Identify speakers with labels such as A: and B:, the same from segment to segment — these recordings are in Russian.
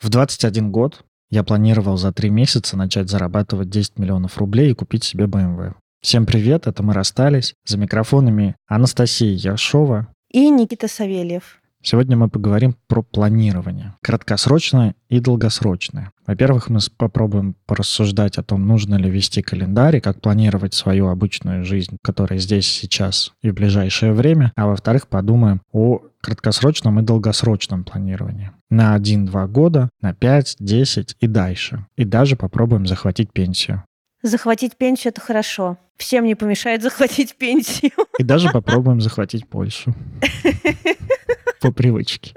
A: В 21 год я планировал за три месяца начать зарабатывать 10 миллионов рублей и купить себе BMW. Всем привет, это мы расстались. За микрофонами Анастасия Яшова
B: и Никита Савельев.
A: Сегодня мы поговорим про планирование. Краткосрочное и долгосрочное. Во-первых, мы попробуем порассуждать о том, нужно ли вести календарь и как планировать свою обычную жизнь, которая здесь, сейчас и в ближайшее время. А во-вторых, подумаем о краткосрочном и долгосрочном планировании. На 1-2 года, на 5, 10 и дальше. И даже попробуем захватить пенсию.
B: Захватить пенсию – это хорошо. Всем не помешает захватить пенсию.
A: И даже попробуем захватить Польшу. По привычке.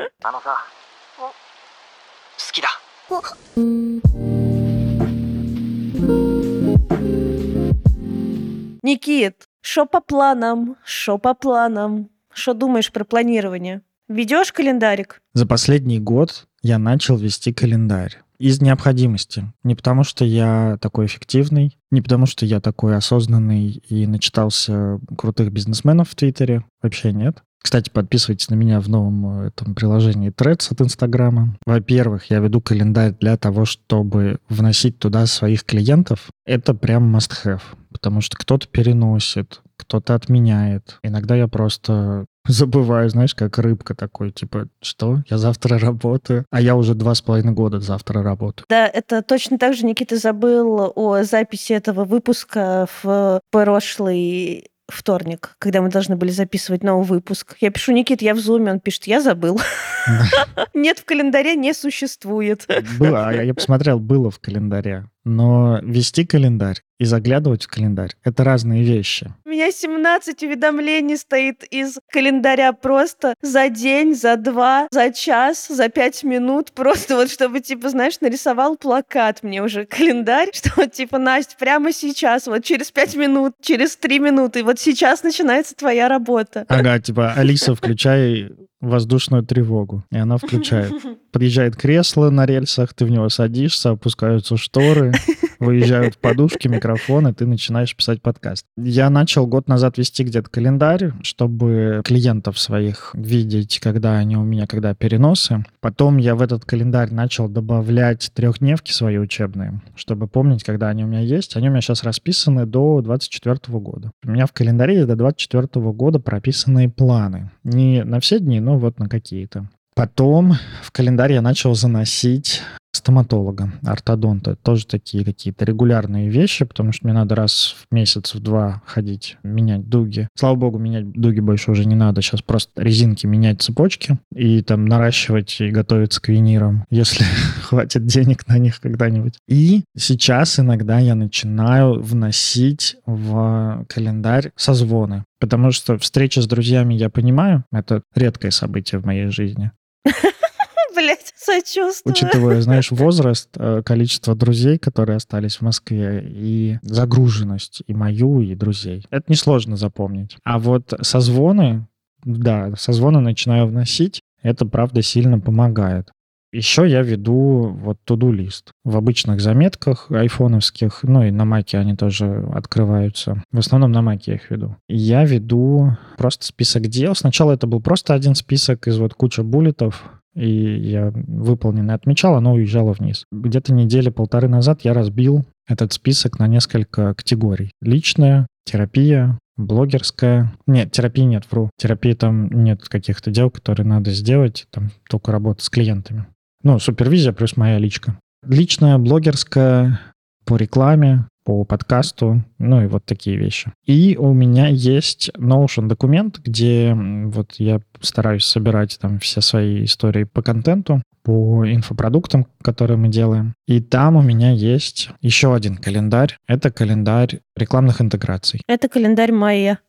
B: Никит, что по планам? Что по планам? Что думаешь про планирование? Ведешь календарик?
A: За последний год я начал вести календарь из необходимости. Не потому, что я такой эффективный, не потому, что я такой осознанный и начитался крутых бизнесменов в Твиттере. Вообще нет. Кстати, подписывайтесь на меня в новом э, этом приложении Threads от Инстаграма. Во-первых, я веду календарь для того, чтобы вносить туда своих клиентов. Это прям must-have, потому что кто-то переносит, кто-то отменяет. Иногда я просто забываю, знаешь, как рыбка такой, типа, что? Я завтра работаю, а я уже два с половиной года завтра работаю.
B: Да, это точно так же Никита забыл о записи этого выпуска в прошлый вторник, когда мы должны были записывать новый выпуск. Я пишу, Никит, я в зуме, он пишет, я забыл. Нет, в календаре не существует.
A: Было, я посмотрел, было в календаре. Но вести календарь и заглядывать в календарь — это разные вещи.
B: У меня 17 уведомлений стоит из календаря просто за день, за два, за час, за пять минут. Просто вот чтобы, типа, знаешь, нарисовал плакат мне уже календарь, что вот, типа, Настя, прямо сейчас, вот через пять минут, через три минуты, вот сейчас начинается твоя работа.
A: Ага, типа, Алиса, включай воздушную тревогу. И она включает. Подъезжает кресло на рельсах, ты в него садишься, опускаются шторы, выезжают подушки, микрофоны, ты начинаешь писать подкаст. Я начал год назад вести где-то календарь, чтобы клиентов своих видеть, когда они у меня, когда переносы. Потом я в этот календарь начал добавлять трехдневки свои учебные, чтобы помнить, когда они у меня есть. Они у меня сейчас расписаны до 24 года. У меня в календаре до 24 года прописанные планы. Не на все дни, но вот на какие-то. Потом в календарь я начал заносить стоматолога, ортодонта. Тоже такие какие-то регулярные вещи, потому что мне надо раз в месяц, в два ходить, менять дуги. Слава богу, менять дуги больше уже не надо. Сейчас просто резинки менять цепочки и там наращивать и готовиться к винирам, если хватит денег на них когда-нибудь. И сейчас иногда я начинаю вносить в календарь созвоны. Потому что встреча с друзьями, я понимаю, это редкое событие в моей жизни.
B: Сочувствую.
A: Учитывая, знаешь, возраст, э, количество друзей, которые остались в Москве, и загруженность и мою, и друзей. Это несложно запомнить. А вот созвоны, да, созвоны начинаю вносить, это, правда, сильно помогает. Еще я веду вот to-do лист в обычных заметках айфоновских, ну и на маке они тоже открываются. В основном на маке я их веду. Я веду просто список дел. Сначала это был просто один список из вот куча буллетов, и я выполненное отмечал, оно уезжало вниз. Где-то недели полторы назад я разбил этот список на несколько категорий. Личная, терапия, блогерская. Нет, терапии нет, вру. Терапии там нет каких-то дел, которые надо сделать, там только работа с клиентами. Ну, супервизия плюс моя личка. Личная, блогерская, по рекламе, по подкасту, ну и вот такие вещи. И у меня есть Notion документ, где вот я стараюсь собирать там все свои истории по контенту, по инфопродуктам, которые мы делаем. И там у меня есть еще один календарь. Это календарь рекламных интеграций.
B: Это календарь Майя.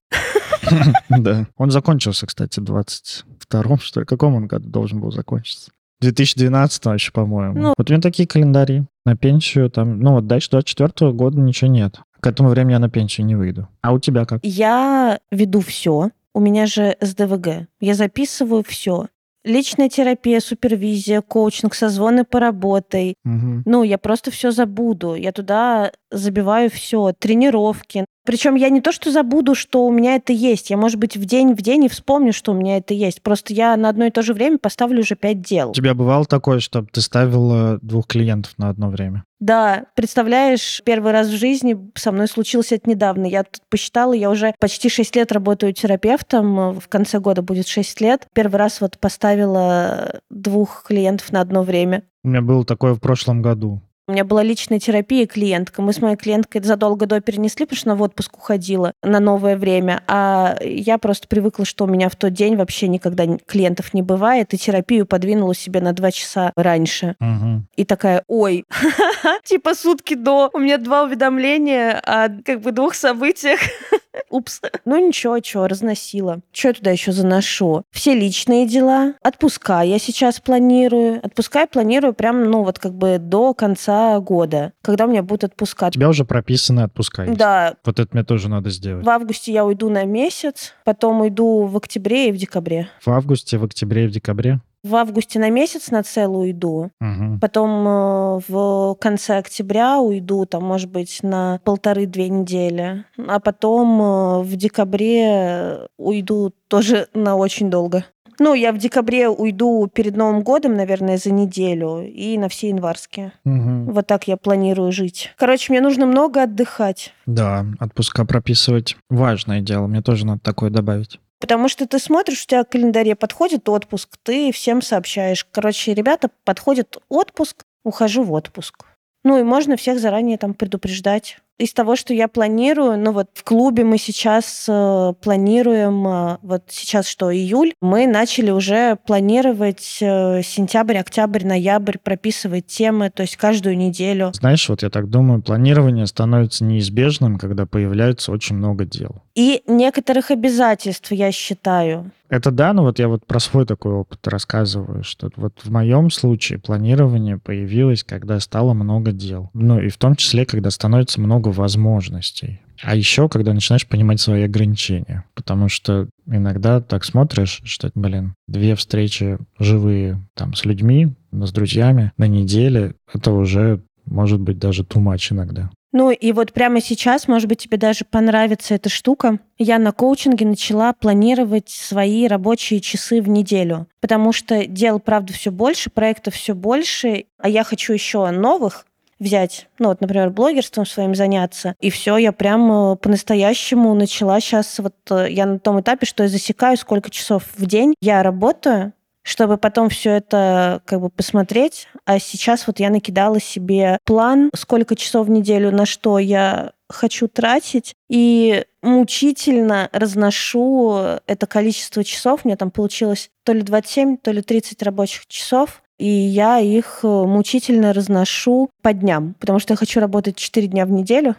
A: Да. Он закончился, кстати, в 22-м, что ли. Каком он году должен был закончиться? 2012 еще, по-моему. Ну, вот у меня такие календари на пенсию, там, ну вот дальше 24 года ничего нет. К этому времени я на пенсию не выйду. А у тебя как?
B: Я веду все. У меня же СДВГ. Я записываю все. Личная терапия, супервизия, коучинг, созвоны по работе. Угу. Ну, я просто все забуду. Я туда забиваю все. Тренировки. Причем я не то, что забуду, что у меня это есть. Я, может быть, в день в день и вспомню, что у меня это есть. Просто я на одно и то же время поставлю уже пять дел.
A: У тебя бывало такое, чтобы ты ставила двух клиентов на одно время?
B: Да, представляешь, первый раз в жизни со мной случилось это недавно. Я тут посчитала, я уже почти 6 лет работаю терапевтом, в конце года будет 6 лет. Первый раз вот поставила двух клиентов на одно время.
A: У меня было такое в прошлом году.
B: У меня была личная терапия клиентка. Мы с моей клиенткой задолго до перенесли, потому что она в отпуск уходила на новое время. А я просто привыкла, что у меня в тот день вообще никогда клиентов не бывает, и терапию подвинула себе на два часа раньше.
A: Угу.
B: И такая, ой, типа сутки до. У меня два уведомления о как бы двух событиях. Упс. Ну ничего, что, разносила. Что я туда еще заношу? Все личные дела. Отпуска я сейчас планирую. Отпуска я планирую прям, ну вот как бы до конца года, когда у меня будут отпуска.
A: У тебя уже прописаны отпуска есть?
B: Да.
A: Вот это мне тоже надо сделать.
B: В августе я уйду на месяц, потом уйду в октябре и в декабре.
A: В августе, в октябре и в декабре?
B: В августе на месяц на целую уйду.
A: Угу.
B: Потом э, в конце октября уйду, там, может быть, на полторы-две недели. А потом э, в декабре уйду тоже на очень долго. Ну, я в декабре уйду перед Новым годом, наверное, за неделю и на все январские.
A: Угу.
B: Вот так я планирую жить. Короче, мне нужно много отдыхать.
A: Да, отпуска прописывать важное дело. Мне тоже надо такое добавить.
B: Потому что ты смотришь, у тебя в календаре подходит отпуск, ты всем сообщаешь. Короче, ребята, подходит отпуск, ухожу в отпуск. Ну и можно всех заранее там предупреждать. Из того, что я планирую, ну вот в клубе мы сейчас э, планируем, э, вот сейчас что, июль, мы начали уже планировать э, сентябрь, октябрь, ноябрь, прописывать темы, то есть каждую неделю.
A: Знаешь, вот я так думаю, планирование становится неизбежным, когда появляется очень много дел.
B: И некоторых обязательств, я считаю.
A: Это да, но вот я вот про свой такой опыт рассказываю, что вот в моем случае планирование появилось, когда стало много дел. Ну и в том числе, когда становится много возможностей. А еще, когда начинаешь понимать свои ограничения. Потому что иногда так смотришь, что, блин, две встречи живые там с людьми, с друзьями на неделе, это уже может быть даже too much иногда.
B: Ну и вот прямо сейчас, может быть, тебе даже понравится эта штука. Я на коучинге начала планировать свои рабочие часы в неделю, потому что дел, правда, все больше, проектов все больше, а я хочу еще новых, взять, ну вот, например, блогерством своим заняться, и все, я прям по-настоящему начала сейчас, вот э, я на том этапе, что я засекаю, сколько часов в день я работаю, чтобы потом все это как бы посмотреть. А сейчас вот я накидала себе план, сколько часов в неделю на что я хочу тратить, и мучительно разношу это количество часов. У меня там получилось то ли 27, то ли 30 рабочих часов и я их э, мучительно разношу по дням, потому что я хочу работать 4 дня в неделю,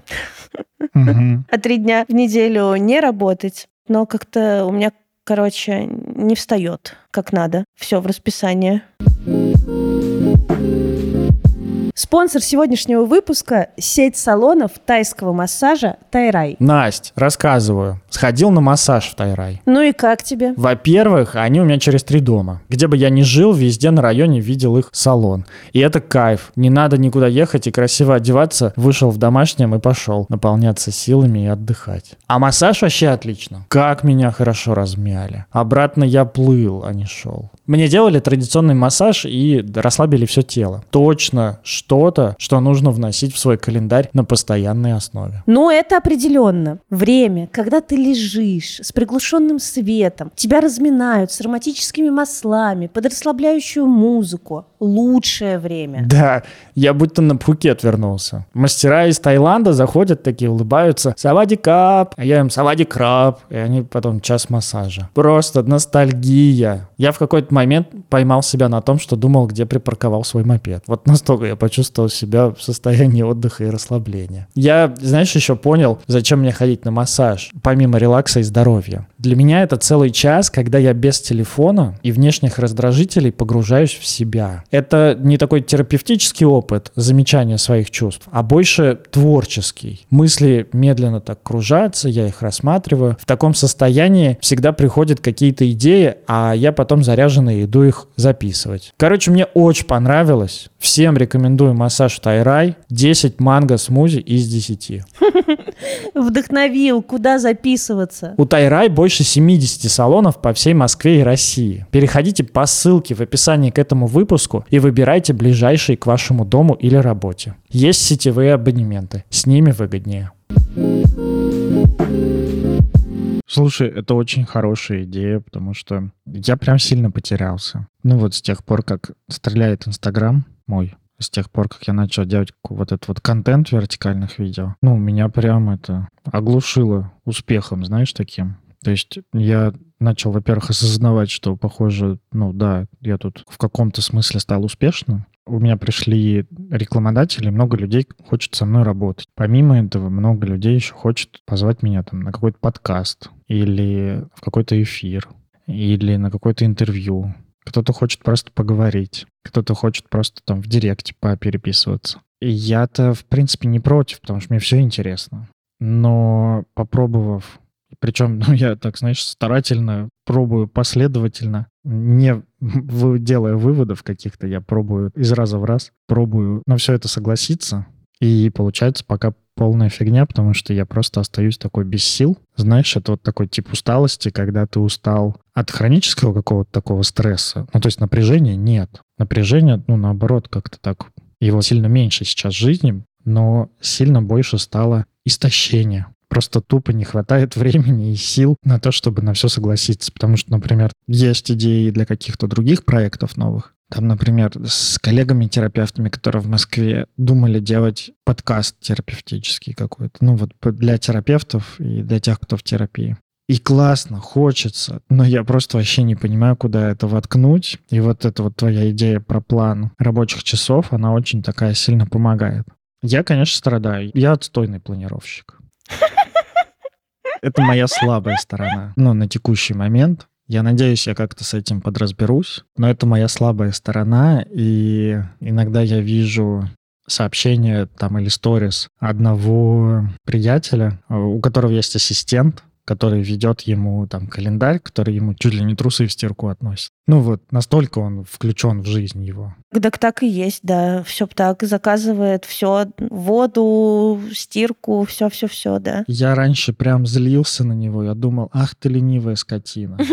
B: а 3 дня в неделю не работать. Но как-то у меня, короче, не встает как надо. Все в расписание. Спонсор сегодняшнего выпуска – сеть салонов тайского массажа «Тайрай».
A: Насть, рассказываю. Сходил на массаж в Тайрай.
B: Ну и как тебе?
A: Во-первых, они у меня через три дома. Где бы я ни жил, везде на районе видел их салон. И это кайф. Не надо никуда ехать и красиво одеваться. Вышел в домашнем и пошел наполняться силами и отдыхать. А массаж вообще отлично. Как меня хорошо размяли. Обратно я плыл, а не шел. Мне делали традиционный массаж и расслабили все тело. Точно что-то, что нужно вносить в свой календарь на постоянной основе.
B: Ну, это определенно. Время, когда ты лежишь с приглушенным светом, тебя разминают с ароматическими маслами, под расслабляющую музыку. Лучшее время.
A: Да, я будто на Пхукет вернулся. Мастера из Таиланда заходят такие, улыбаются. Савади кап. А я им савади краб. И они потом час массажа. Просто ностальгия. Я в какой-то момент поймал себя на том, что думал, где припарковал свой мопед. Вот настолько я почувствовал себя в состоянии отдыха и расслабления. Я, знаешь, еще понял, зачем мне ходить на массаж, помимо релакса и здоровья. Для меня это целый час, когда я без телефона и внешних раздражителей погружаюсь в себя. Это не такой терапевтический опыт замечания своих чувств, а больше творческий. Мысли медленно так кружатся, я их рассматриваю. В таком состоянии всегда приходят какие-то идеи, а я потом заряженный иду их записывать. Короче, мне очень понравилось. Всем рекомендую массаж Тайрай. 10 манго смузи из 10.
B: Вдохновил, куда записываться?
A: У Тайрай больше 70 салонов по всей Москве и России. Переходите по ссылке в описании к этому выпуску и выбирайте ближайший к вашему дому или работе. Есть сетевые абонементы, с ними выгоднее. Слушай, это очень хорошая идея, потому что я прям сильно потерялся. Ну вот с тех пор, как стреляет Инстаграм мой, с тех пор, как я начал делать вот этот вот контент вертикальных видео, ну, меня прям это оглушило успехом, знаешь, таким. То есть я начал, во-первых, осознавать, что, похоже, ну да, я тут в каком-то смысле стал успешным. У меня пришли рекламодатели, много людей хочет со мной работать. Помимо этого, много людей еще хочет позвать меня там на какой-то подкаст или в какой-то эфир или на какое-то интервью. Кто-то хочет просто поговорить, кто-то хочет просто там в директе попереписываться. И я-то, в принципе, не против, потому что мне все интересно. Но попробовав причем, ну, я так, знаешь, старательно пробую последовательно, не делая выводов каких-то, я пробую из раза в раз, пробую на все это согласиться, и получается пока полная фигня, потому что я просто остаюсь такой без сил. Знаешь, это вот такой тип усталости, когда ты устал от хронического какого-то такого стресса. Ну, то есть напряжения нет. Напряжение, ну, наоборот, как-то так его сильно меньше сейчас жизни, но сильно больше стало истощение просто тупо не хватает времени и сил на то, чтобы на все согласиться. Потому что, например, есть идеи для каких-то других проектов новых. Там, например, с коллегами-терапевтами, которые в Москве думали делать подкаст терапевтический какой-то. Ну вот для терапевтов и для тех, кто в терапии. И классно, хочется, но я просто вообще не понимаю, куда это воткнуть. И вот эта вот твоя идея про план рабочих часов, она очень такая сильно помогает. Я, конечно, страдаю. Я отстойный планировщик. Это моя слабая сторона. Ну, на текущий момент. Я надеюсь, я как-то с этим подразберусь, но это моя слабая сторона, и иногда я вижу сообщение там или сторис одного приятеля, у которого есть ассистент, который ведет ему там календарь, который ему чуть ли не трусы в стирку относит. Ну вот, настолько он включен в жизнь его.
B: Так так и есть, да. Все так заказывает, все, воду, стирку, все-все-все, да.
A: Я раньше прям злился на него. Я думал, ах ты ленивая скотина.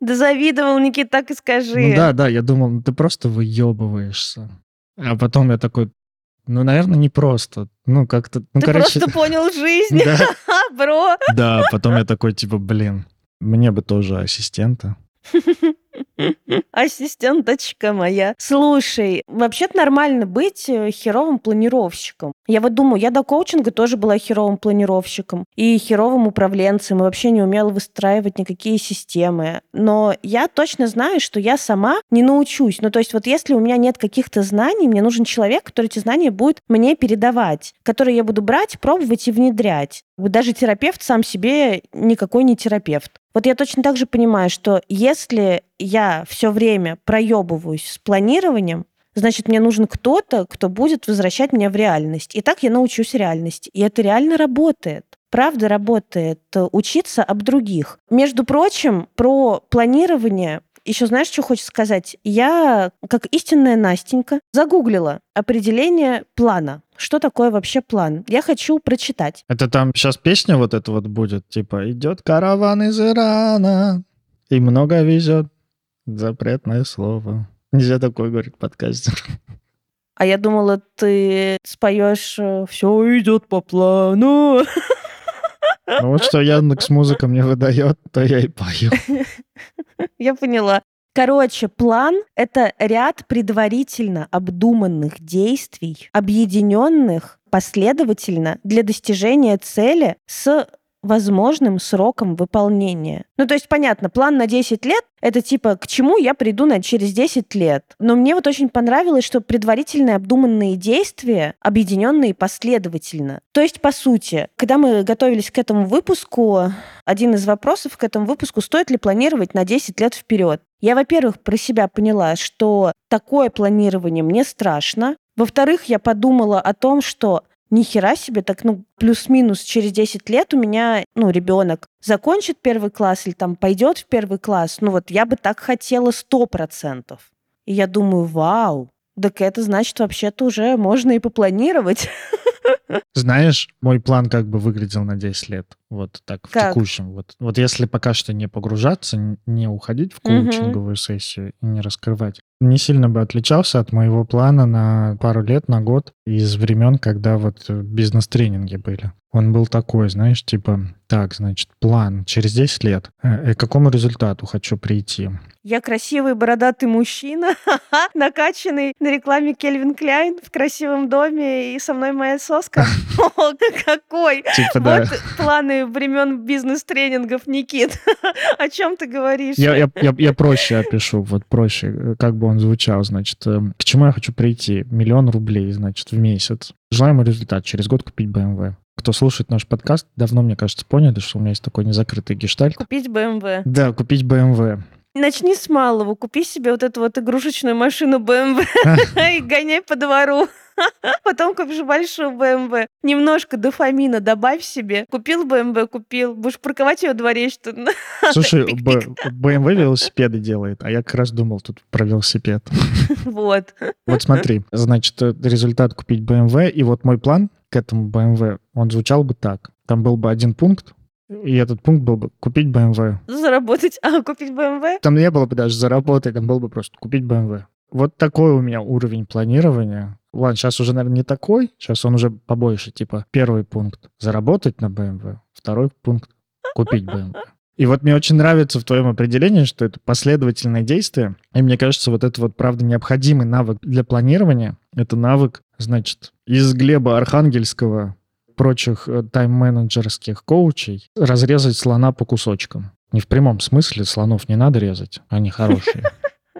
B: Да завидовал, Никит, так и скажи.
A: Ну да, да, я думал, ну ты просто выебываешься. А потом я такой, ну, наверное, не просто. Ну, как-то... Ну,
B: Ты короче... просто понял жизнь,
A: да.
B: бро.
A: Да, потом я такой, типа, блин, мне бы тоже ассистента.
B: Ассистенточка моя. Слушай, вообще-то нормально быть э, херовым планировщиком. Я вот думаю, я до коучинга тоже была херовым планировщиком и херовым управленцем, и вообще не умела выстраивать никакие системы. Но я точно знаю, что я сама не научусь. Ну, то есть вот если у меня нет каких-то знаний, мне нужен человек, который эти знания будет мне передавать, который я буду брать, пробовать и внедрять. Даже терапевт сам себе никакой не терапевт. Вот я точно так же понимаю, что если я все время проебываюсь с планированием, значит, мне нужен кто-то, кто будет возвращать меня в реальность. И так я научусь реальности. И это реально работает. Правда работает учиться об других. Между прочим, про планирование еще знаешь, что хочется сказать? Я, как истинная Настенька, загуглила определение плана. Что такое вообще план? Я хочу прочитать.
A: Это там сейчас песня вот эта вот будет, типа «Идет караван из Ирана и много везет». Запретное слово. Нельзя такое говорить подкастер.
B: А я думала, ты споешь «Все идет по плану».
A: Ну вот что Яндекс Музыка мне выдает, то я и пою.
B: Я поняла. Короче, план — это ряд предварительно обдуманных действий, объединенных последовательно для достижения цели с возможным сроком выполнения. Ну, то есть, понятно, план на 10 лет — это типа, к чему я приду на через 10 лет. Но мне вот очень понравилось, что предварительные обдуманные действия, объединенные последовательно. То есть, по сути, когда мы готовились к этому выпуску, один из вопросов к этому выпуску, стоит ли планировать на 10 лет вперед. Я, во-первых, про себя поняла, что такое планирование мне страшно. Во-вторых, я подумала о том, что ни хера себе, так, ну, плюс-минус через 10 лет у меня, ну, ребенок закончит первый класс или там пойдет в первый класс. Ну, вот я бы так хотела 100%. И я думаю, вау, так это значит, вообще-то уже можно и попланировать.
A: Знаешь, мой план как бы выглядел на 10 лет. Вот так, в
B: Как?
A: текущем. Вот, вот если пока что не погружаться, не уходить в коучинговую сессию и не раскрывать, не сильно бы отличался от моего плана на пару лет, на год из времен, когда вот э, бизнес-тренинги были. Он был такой, знаешь, типа, так, значит, план через 10 лет. Э, э, К какому результату хочу прийти?
B: Я красивый бородатый мужчина, накачанный на рекламе Кельвин Кляйн в красивом доме, и со мной моя соска. Какой!
A: Типа, да.
B: Вот времен бизнес-тренингов, Никит. О чем ты говоришь?
A: Я, я, я, я проще опишу, вот проще, э, как бы он звучал, значит, э, к чему я хочу прийти? Миллион рублей, значит, в месяц. Желаемый результат, через год купить BMW. Кто слушает наш подкаст, давно, мне кажется, поняли, что у меня есть такой незакрытый гештальт.
B: Купить BMW.
A: Да, купить BMW.
B: Начни с малого. Купи себе вот эту вот игрушечную машину BMW и гоняй по двору. Потом купишь большую BMW. Немножко дофамина добавь себе. Купил BMW, купил. Будешь парковать ее во дворе, что?
A: Слушай, BMW велосипеды делает, а я как раз думал тут про велосипед.
B: Вот.
A: Вот смотри, значит, э, результат купить BMW, и вот мой план к этому BMW, он звучал бы так. Там был бы один пункт, и этот пункт был бы купить BMW.
B: Заработать. А, купить BMW?
A: Там не было бы даже заработать, там был бы просто купить BMW. Вот такой у меня уровень планирования. Ладно, сейчас уже, наверное, не такой. Сейчас он уже побольше. Типа, первый пункт — заработать на BMW. Второй пункт — купить BMW. И вот мне очень нравится в твоем определении, что это последовательное действие. И мне кажется, вот это вот, правда, необходимый навык для планирования. Это навык, значит, из Глеба Архангельского, прочих э, тайм-менеджерских коучей, разрезать слона по кусочкам. Не в прямом смысле, слонов не надо резать, они хорошие.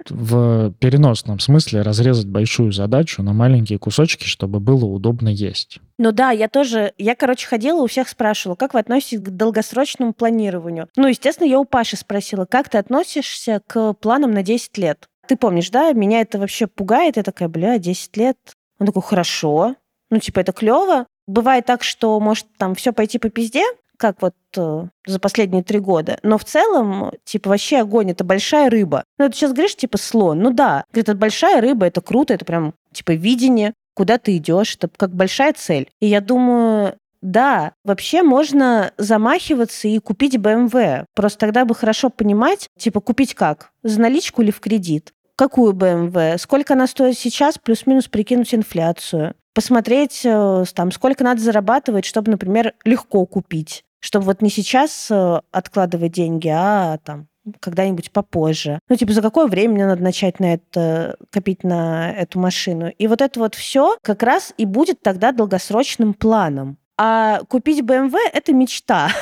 A: В переносном смысле разрезать большую задачу на маленькие кусочки, чтобы было удобно есть.
B: Ну да, я тоже, я, короче, ходила, у всех спрашивала, как вы относитесь к долгосрочному планированию. Ну, естественно, я у Паши спросила, как ты относишься к планам на 10 лет? Ты помнишь, да, меня это вообще пугает, я такая, бля, 10 лет. Он такой, хорошо, ну, типа, это клево. Бывает так, что может там все пойти по пизде, как вот э, за последние три года. Но в целом, типа, вообще огонь, это большая рыба. Ну, ты сейчас говоришь, типа, слон. Ну да, говорит, это большая рыба, это круто, это прям, типа, видение, куда ты идешь, это как большая цель. И я думаю, да, вообще можно замахиваться и купить BMW. Просто тогда бы хорошо понимать, типа, купить как? За наличку или в кредит? Какую BMW? Сколько она стоит сейчас, плюс-минус прикинуть инфляцию. Посмотреть, э, там, сколько надо зарабатывать, чтобы, например, легко купить. Чтобы вот не сейчас э, откладывать деньги, а там когда-нибудь попозже. Ну, типа, за какое время мне надо начать на это, копить на эту машину? И вот это вот все как раз и будет тогда долгосрочным планом. А купить BMW — это мечта.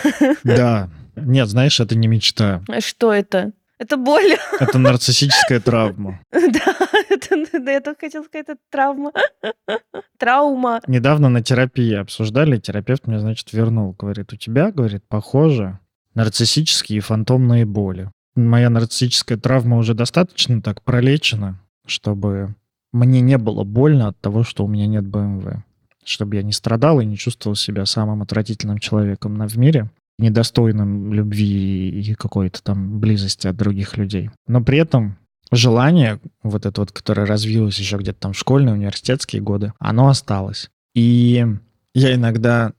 A: Да. Нет, знаешь, это не мечта.
B: Что это? Это боль.
A: Это нарциссическая травма.
B: Да, это, да, я только хотела сказать, это травма. Травма.
A: Недавно на терапии обсуждали, терапевт мне, значит, вернул. Говорит, у тебя, говорит, похоже, нарциссические и фантомные боли. Моя нарциссическая травма уже достаточно так пролечена, чтобы мне не было больно от того, что у меня нет БМВ. Чтобы я не страдал и не чувствовал себя самым отвратительным человеком в мире, недостойным любви и какой-то там близости от других людей. Но при этом желание, вот это вот, которое развилось еще где-то там в школьные, университетские годы, оно осталось. И я иногда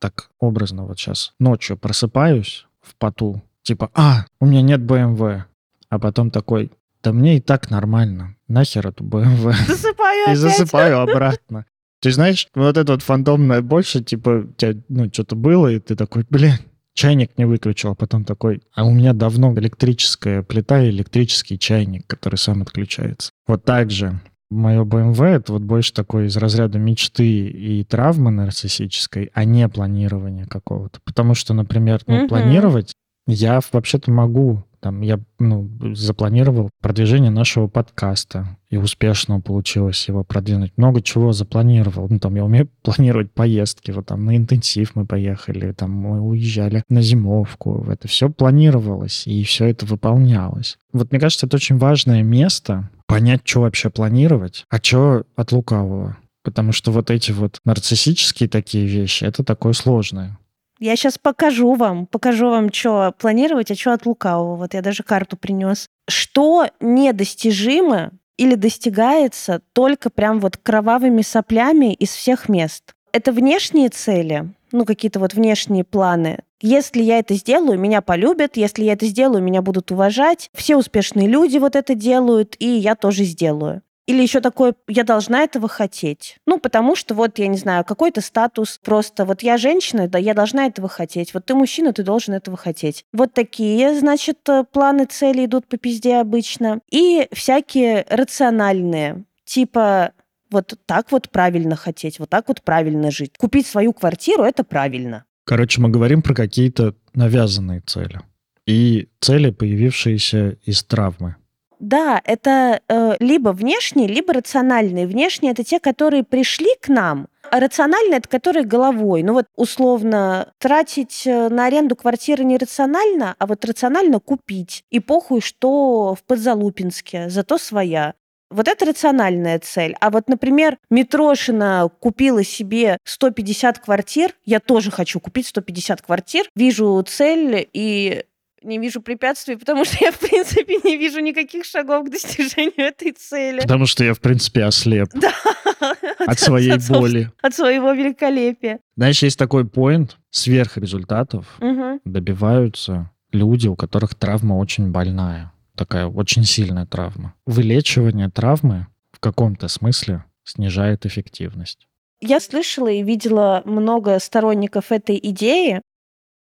A: так образно вот сейчас ночью просыпаюсь в поту, типа, а, у меня нет БМВ. А потом такой, да мне и так нормально, нахер эту БМВ.
B: Засыпаю
A: И
B: опять.
A: засыпаю обратно. Ты знаешь, вот это вот фантомное больше, типа, у тебя, ну, что-то было, и ты такой, блин, чайник не выключил, а потом такой, а у меня давно электрическая плита и электрический чайник, который сам отключается. Вот так же Мое BMW — это вот больше такой из разряда мечты и травмы нарциссической, а не планирования какого-то. Потому что, например, ну,
B: Мгм.
A: планировать я вообще-то могу. Там я ну, запланировал продвижение нашего подкаста, и успешно получилось его продвинуть. Много чего запланировал. Ну, там я умею планировать поездки. Вот там на интенсив мы поехали, там мы уезжали на зимовку. Это все планировалось, и все это выполнялось. Вот мне кажется, это очень важное место, понять, что вообще планировать, а что от лукавого. Потому что вот эти вот нарциссические такие вещи, это такое сложное.
B: Я сейчас покажу вам, покажу вам, что планировать, а что от лукавого. Вот я даже карту принес. Что недостижимо или достигается только прям вот кровавыми соплями из всех мест. Это внешние цели, ну, какие-то вот внешние планы. Если я это сделаю, меня полюбят. Если я это сделаю, меня будут уважать. Все успешные люди вот это делают, и я тоже сделаю. Или еще такое, я должна этого хотеть. Ну, потому что вот, я не знаю, какой-то статус просто, вот я женщина, да, я должна этого хотеть. Вот ты мужчина, ты должен этого хотеть. Вот такие, значит, э, планы, цели идут по пизде обычно. И всякие рациональные, типа вот так вот правильно хотеть, вот так вот правильно жить. Купить свою квартиру – это правильно.
A: Короче, мы говорим про какие-то навязанные цели. И цели, появившиеся из травмы.
B: Да, это э, либо внешние, либо рациональные. Внешние это те, которые пришли к нам, а рациональные это которые головой. Ну вот условно тратить э, на аренду квартиры нерационально, а вот рационально купить. И похуй, что в Подзалупинске, зато своя. Вот это рациональная цель. А вот, например, Митрошина купила себе 150 квартир. Я тоже хочу купить 150 квартир. Вижу цель и не вижу препятствий, потому что я, в принципе, не вижу никаких шагов к достижению этой цели.
A: Потому что я, в принципе, ослеп
B: Да.
A: от своей
B: от,
A: боли.
B: От своего великолепия.
A: Знаешь, есть такой поинт, сверхрезультатов
B: Мгм.
A: добиваются люди, у которых травма очень больная. Такая очень сильная травма. Вылечивание травмы в каком-то смысле снижает эффективность.
B: Я слышала и видела много сторонников этой идеи.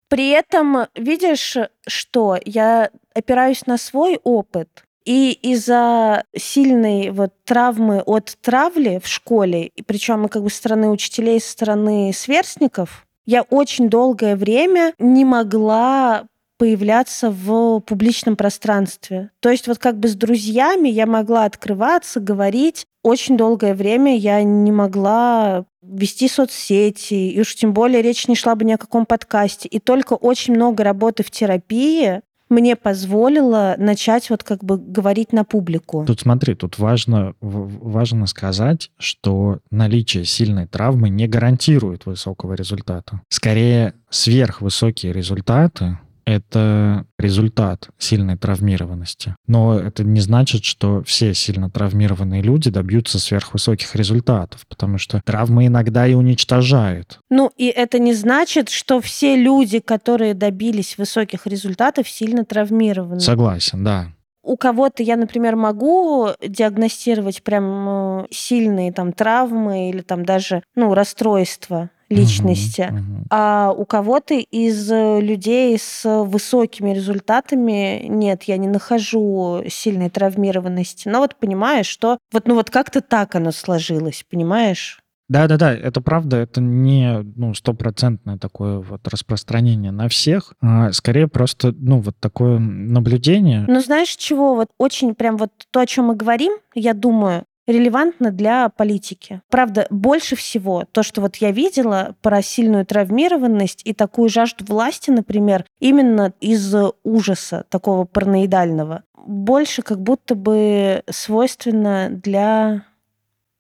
B: При этом, видишь, что я опираюсь на свой опыт, и из-за сильной вот травмы от травли в школе, и причем и как бы со стороны учителей, со стороны сверстников, я очень долгое время не могла появляться в публичном пространстве. То есть вот как бы с друзьями я могла открываться, говорить. Очень долгое время я не могла вести соцсети, и уж тем более речь не шла бы ни о каком подкасте. И только очень много работы в терапии мне позволило начать вот как бы говорить на публику.
A: Тут смотри, тут важно, важно сказать, что наличие сильной травмы не гарантирует высокого результата. Скорее, сверхвысокие результаты это результат сильной травмированности. Но это не значит, что все сильно травмированные люди добьются сверхвысоких результатов, потому что травмы иногда и уничтожают.
B: Ну, и это не значит, что все люди, которые добились высоких результатов, сильно травмированы.
A: Согласен, да.
B: У кого-то я, например, могу диагностировать прям э, сильные там травмы или там даже, ну, расстройства личности.
A: Мгм, мгм.
B: А у кого-то из э, людей с высокими результатами нет, я не нахожу сильной травмированности. Но вот понимаешь, что вот ну вот как-то так оно сложилось, понимаешь?
A: Да-да-да, это правда, это не ну, стопроцентное такое вот распространение на всех, а скорее просто, ну, вот такое наблюдение.
B: Но знаешь чего? Вот очень прям вот то, о чем мы говорим, я думаю, релевантно для политики. Правда, больше всего то, что вот я видела про сильную травмированность и такую жажду власти, например, именно из ужаса такого параноидального, больше как будто бы свойственно для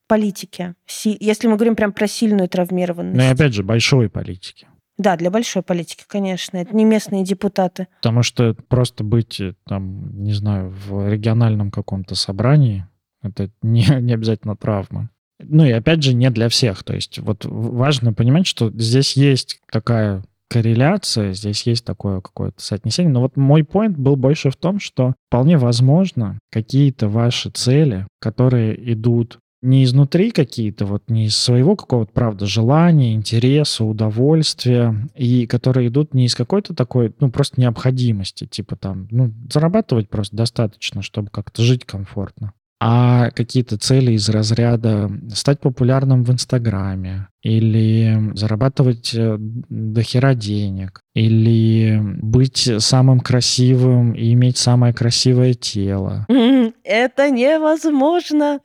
B: политики. Если мы говорим прям про сильную травмированность.
A: Ну и опять же, большой политики.
B: Да, для большой политики, конечно. Это не местные депутаты.
A: Потому что просто быть, э, там, не знаю, в региональном каком-то собрании, это не, не обязательно травма. Ну и опять же, не для всех. То есть вот важно понимать, что здесь есть такая корреляция, здесь есть такое какое-то соотнесение. Но вот мой point был больше в том, что вполне возможно какие-то ваши цели, которые идут не изнутри какие-то, вот не из своего какого-то, правда, желания, интереса, удовольствия, и которые идут не из какой-то такой, ну, просто необходимости, типа там, ну, зарабатывать просто достаточно, чтобы как-то жить комфортно. А какие-то цели из разряда стать популярным в Инстаграме или зарабатывать э, дохера денег, или быть самым красивым и иметь самое красивое тело.
B: Это невозможно.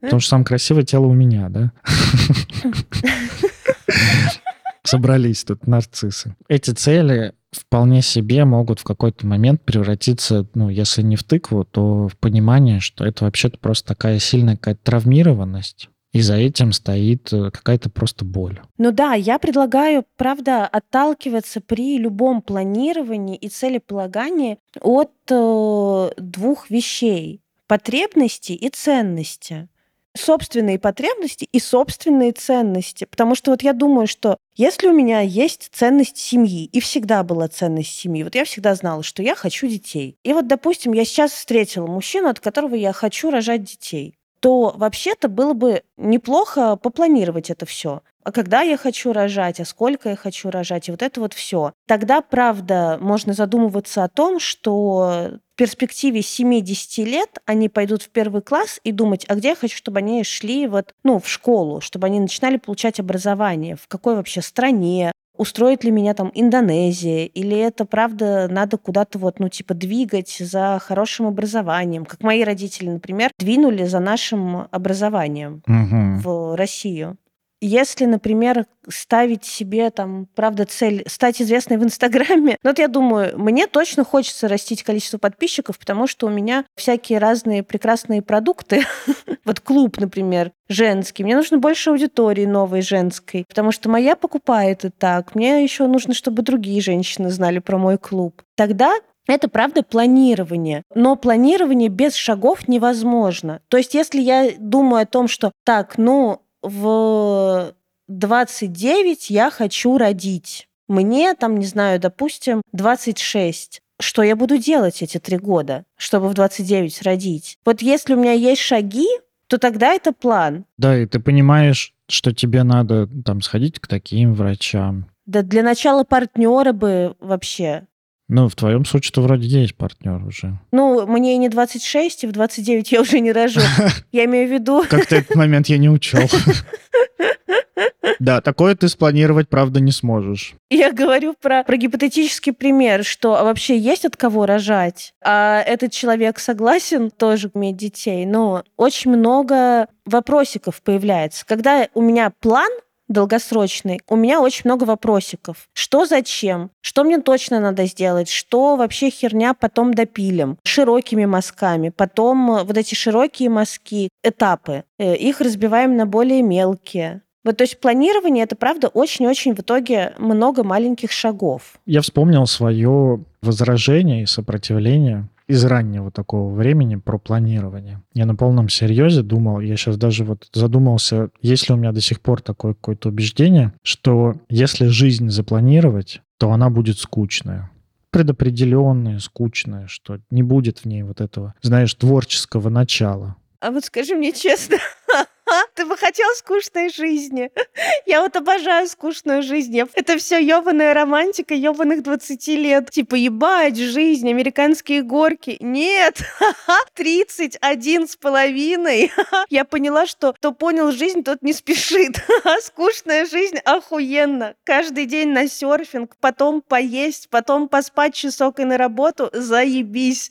A: Потому что самое красивое тело у меня, да? Собрались тут нарциссы. Эти цели вполне себе могут в какой-то момент превратиться, ну, если не в тыкву, то в понимание, что это вообще-то просто такая сильная какая-то травмированность, и за этим стоит э, какая-то просто боль.
B: Ну да, я предлагаю, правда, отталкиваться при любом планировании и целеполагании от э, двух вещей потребности и ценности собственные потребности и собственные ценности. Потому что вот я думаю, что если у меня есть ценность семьи, и всегда была ценность семьи, вот я всегда знала, что я хочу детей. И вот, допустим, я сейчас встретила мужчину, от которого я хочу рожать детей то вообще-то было бы неплохо попланировать это все. А когда я хочу рожать, а сколько я хочу рожать, и вот это вот все. Тогда, правда, можно задумываться о том, что перспективе 7-10 лет они пойдут в первый класс и думать, а где я хочу, чтобы они шли вот, ну, в школу, чтобы они начинали получать образование, в какой вообще стране, устроит ли меня там Индонезия, или это, правда, надо куда-то вот, ну, типа, двигать за хорошим образованием, как мои родители, например, двинули за нашим образованием угу. в Россию. Если, например, ставить себе там, правда, цель стать известной в Инстаграме, вот я думаю, мне точно хочется растить количество подписчиков, потому что у меня всякие разные прекрасные продукты. вот клуб, например, женский. Мне нужно больше аудитории новой женской, потому что моя покупает и так. Мне еще нужно, чтобы другие женщины знали про мой клуб. Тогда это правда планирование. Но планирование без шагов невозможно. То есть, если я думаю о том, что так, ну, в 29 я хочу родить. Мне там, не знаю, допустим, 26 что я буду делать эти три года, чтобы в 29 родить. Вот если у меня есть шаги, то тогда это план.
A: Да, и ты понимаешь, что тебе надо там сходить к таким врачам.
B: Да для начала партнера бы вообще.
A: Ну, в твоем случае-то вроде есть партнер уже.
B: Ну, мне не 26, и в 29 я уже не рожу. Я имею в виду...
A: Как-то этот момент я не учел. Да, такое ты спланировать, правда, не сможешь.
B: Я говорю про, про гипотетический пример, что вообще есть от кого рожать, а этот человек согласен тоже иметь детей, но очень много вопросиков появляется. Когда у меня план, долгосрочный, у меня очень много вопросиков. Что зачем? Что мне точно надо сделать? Что вообще херня потом допилим? Широкими мазками. Потом э, вот эти широкие мазки, этапы, э, их разбиваем на более мелкие. Вот, то есть планирование это правда очень-очень в итоге много маленьких шагов.
A: Я вспомнил свое возражение и сопротивление из раннего такого времени про планирование. Я на полном серьезе думал, я сейчас даже вот задумался, есть ли у меня до сих пор такое какое-то убеждение, что если жизнь запланировать, то она будет скучная предопределенная, скучная, что не будет в ней вот этого, знаешь, творческого начала.
B: А вот скажи мне честно, ты бы хотел скучной жизни. Я вот обожаю скучную жизнь. Это все ебаная романтика ебаных 20 лет. Типа, ебать, жизнь, американские горки. Нет, 31 с половиной. Я поняла, что кто понял жизнь, тот не спешит. Скучная жизнь охуенно. Каждый день на серфинг, потом поесть, потом поспать часок и на работу. Заебись.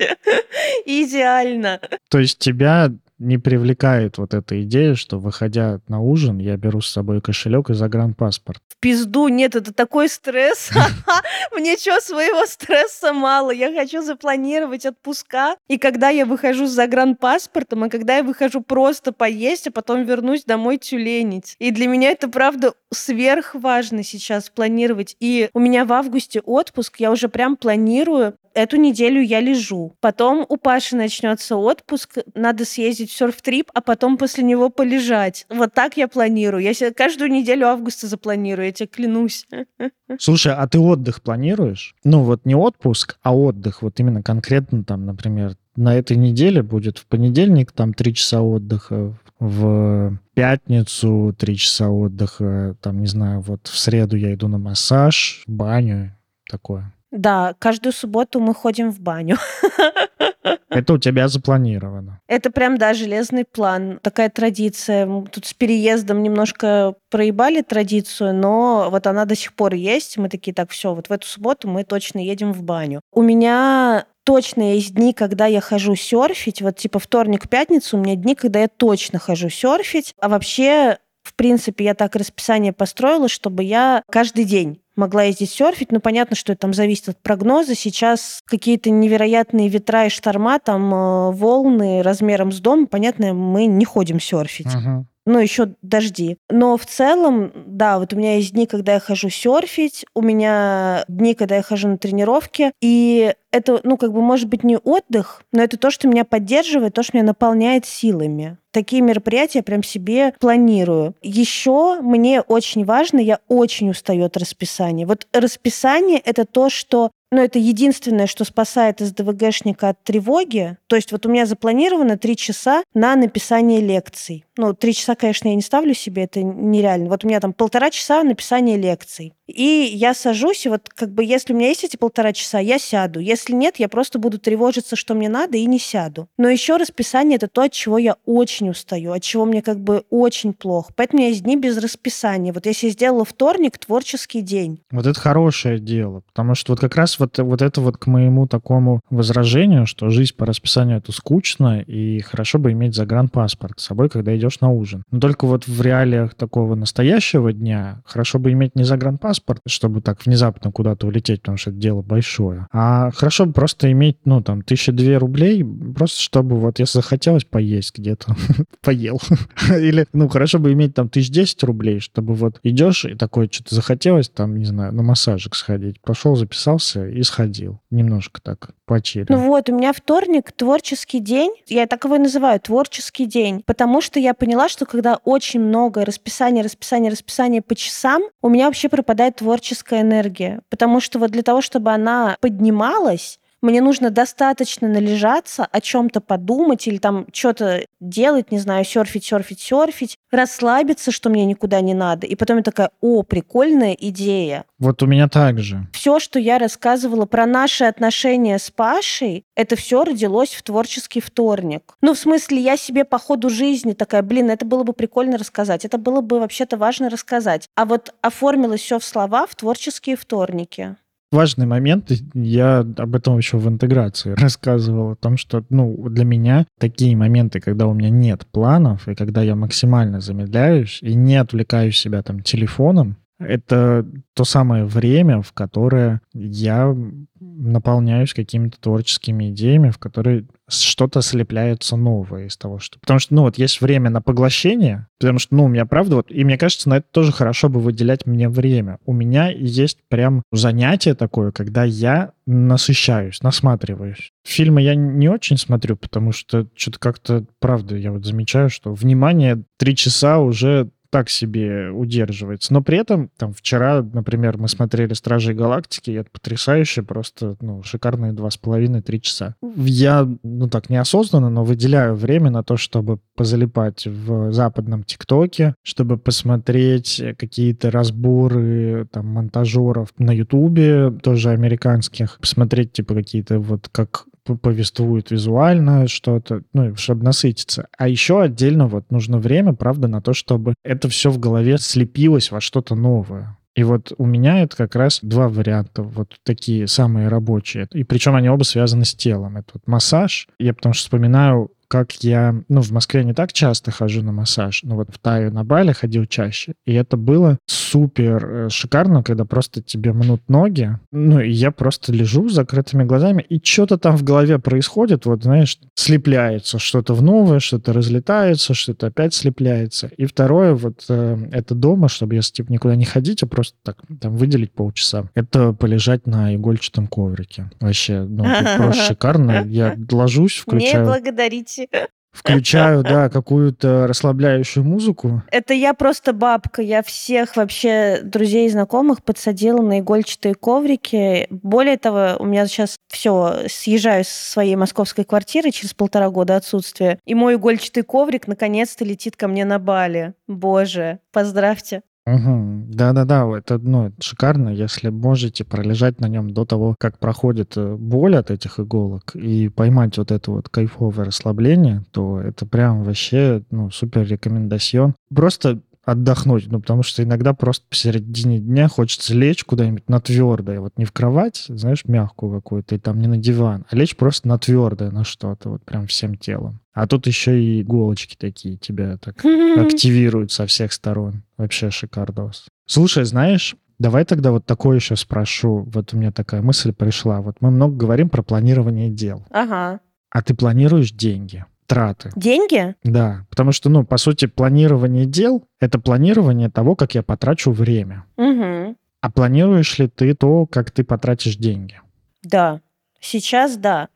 B: Идеально.
A: То есть тебя не привлекает вот эта идея, что, выходя на ужин, я беру с собой кошелек и загранпаспорт.
B: В пизду, нет, это такой стресс. Мне что, своего стресса мало? Я хочу запланировать отпуска. И когда я выхожу с загранпаспортом, и когда я выхожу просто поесть, а потом вернусь домой тюленить. И для меня это, правда, сверхважно сейчас планировать. И у меня в августе отпуск, я уже прям планирую эту неделю я лежу. Потом у Паши начнется отпуск, надо съездить в серф-трип, а потом после него полежать. Вот так я планирую. Я себе каждую неделю августа запланирую, я тебе клянусь.
A: Слушай, а ты отдых планируешь? Ну вот не отпуск, а отдых. Вот именно конкретно там, например, на этой неделе будет в понедельник там три часа отдыха, в пятницу три часа отдыха, там, не знаю, вот в среду я иду на массаж, баню, такое.
B: Да, каждую субботу мы ходим в баню.
A: Это у тебя запланировано.
B: Это прям, да, железный план. Такая традиция. Тут с переездом немножко проебали традицию, но вот она до сих пор есть. Мы такие, так, все, вот в эту субботу мы точно едем в баню. У меня точно есть дни, когда я хожу серфить. Вот типа вторник, пятница у меня дни, когда я точно хожу серфить. А вообще в принципе, я так расписание построила, чтобы я каждый день могла ездить серфить. Ну, понятно, что это там зависит от прогноза. Сейчас какие-то невероятные ветра и шторма, там э, волны размером с дом. Понятно, мы не ходим серфить. Uh-huh ну, еще дожди. Но в целом, да, вот у меня есть дни, когда я хожу серфить, у меня дни, когда я хожу на тренировки, и это, ну, как бы, может быть, не отдых, но это то, что меня поддерживает, то, что меня наполняет силами. Такие мероприятия я прям себе планирую. Еще мне очень важно, я очень устаю от расписания. Вот расписание — это то, что но это единственное, что спасает СДВГшника от тревоги. То есть вот у меня запланировано три часа на написание лекций. Ну, три часа, конечно, я не ставлю себе, это нереально. Вот у меня там полтора часа написания лекций. И я сажусь, и вот как бы если у меня есть эти полтора часа, я сяду. Если нет, я просто буду тревожиться, что мне надо, и не сяду. Но еще расписание — это то, от чего я очень устаю, от чего мне как бы очень плохо. Поэтому у меня есть дни без расписания. Вот если я сделала вторник, творческий день.
A: Вот это хорошее дело, потому что вот как раз вот, вот это вот к моему такому возражению, что жизнь по расписанию — это скучно, и хорошо бы иметь загранпаспорт с собой, когда идешь на ужин. Но только вот в реалиях такого настоящего дня хорошо бы иметь не загранпаспорт, паспорт, чтобы так внезапно куда-то улететь, потому что это дело большое. А хорошо бы просто иметь, ну, там, тысяча две рублей, просто чтобы вот, если захотелось поесть где-то, поел. Или, ну, хорошо бы иметь там тысяч десять рублей, чтобы вот идешь и такое что-то захотелось, там, не знаю, на массажик сходить. Пошел, записался и сходил. Немножко так почили.
B: Ну вот, у меня вторник творческий день. Я так его и называю, творческий день. Потому что я поняла, что когда очень много расписания, расписания, расписания по часам, у меня вообще пропадает творческая энергия. Потому что вот для того, чтобы она поднималась, мне нужно достаточно належаться, о чем-то подумать или там что-то делать, не знаю, серфить, серфить, серфить, расслабиться, что мне никуда не надо. И потом я такая, о, прикольная идея.
A: Вот у меня так же.
B: Все, что я рассказывала про наши отношения с Пашей, это все родилось в творческий вторник. Ну, в смысле, я себе по ходу жизни такая, блин, это было бы прикольно рассказать, это было бы вообще-то важно рассказать. А вот оформилось все в слова в творческие вторники
A: важный момент, я об этом еще в интеграции рассказывал, о том, что, ну, для меня такие моменты, когда у меня нет планов, и когда я максимально замедляюсь и не отвлекаю себя там телефоном, это то самое время, в которое я наполняюсь какими-то творческими идеями, в которые что-то слепляется новое из того, что... Потому что, ну, вот есть время на поглощение, потому что, ну, у меня правда вот... И мне кажется, на это тоже хорошо бы выделять мне время. У меня есть прям занятие такое, когда я насыщаюсь, насматриваюсь. Фильмы я не очень смотрю, потому что что-то как-то, правда, я вот замечаю, что внимание три часа уже так себе удерживается. Но при этом, там, вчера, например, мы смотрели «Стражи Галактики», и это потрясающе, просто, ну, шикарные два с половиной, три часа. Я, ну, так, неосознанно, но выделяю время на то, чтобы позалипать в западном ТикТоке, чтобы посмотреть какие-то разборы, там, монтажеров на Ютубе, тоже американских, посмотреть, типа, какие-то вот, как повествует визуально что-то, ну, чтобы насытиться. А еще отдельно вот нужно время, правда, на то, чтобы это все в голове слепилось во что-то новое. И вот у меня это как раз два варианта, вот такие самые рабочие. И причем они оба связаны с телом. Это вот массаж. Я потому что вспоминаю как я, ну, в Москве не так часто хожу на массаж, но вот в Таю на Бали ходил чаще. И это было супер э, шикарно, когда просто тебе мнут ноги. Ну, и я просто лежу с закрытыми глазами, и что-то там в голове происходит, вот, знаешь, слепляется что-то в новое, что-то разлетается, что-то опять слепляется. И второе, вот, э, это дома, чтобы если, типа, никуда не ходить, а просто так, там, выделить полчаса. Это полежать на игольчатом коврике. Вообще, ну, просто шикарно. Я ложусь, включаю...
B: Не благодарите кстати.
A: Включаю, да, какую-то расслабляющую музыку.
B: Это я просто бабка. Я всех вообще друзей и знакомых подсадила на игольчатые коврики. Более того, у меня сейчас все, съезжаю с своей московской квартиры через полтора года отсутствия. И мой игольчатый коврик наконец-то летит ко мне на Бали. Боже, поздравьте.
A: Угу. Да-да-да, это ну, шикарно, если можете пролежать на нем до того, как проходит э, боль от этих иголок, и поймать вот это вот кайфовое расслабление, то это прям вообще ну, супер рекомендацион. Просто отдохнуть, ну, потому что иногда просто посередине дня хочется лечь куда-нибудь на твердое, вот не в кровать, знаешь, мягкую какую-то, и там не на диван, а лечь просто на твердое, на что-то, вот прям всем телом. А тут еще и иголочки такие тебя так активируют со всех сторон. Вообще шикардос. Слушай, знаешь, Давай тогда вот такое еще спрошу. Вот у меня такая мысль пришла. Вот мы много говорим про планирование дел.
B: Ага.
A: А ты планируешь деньги? Траты.
B: Деньги?
A: Да, потому что, ну, по сути, планирование дел — это планирование того, как я потрачу время.
B: Угу.
A: А планируешь ли ты то, как ты потратишь деньги?
B: Да, сейчас да.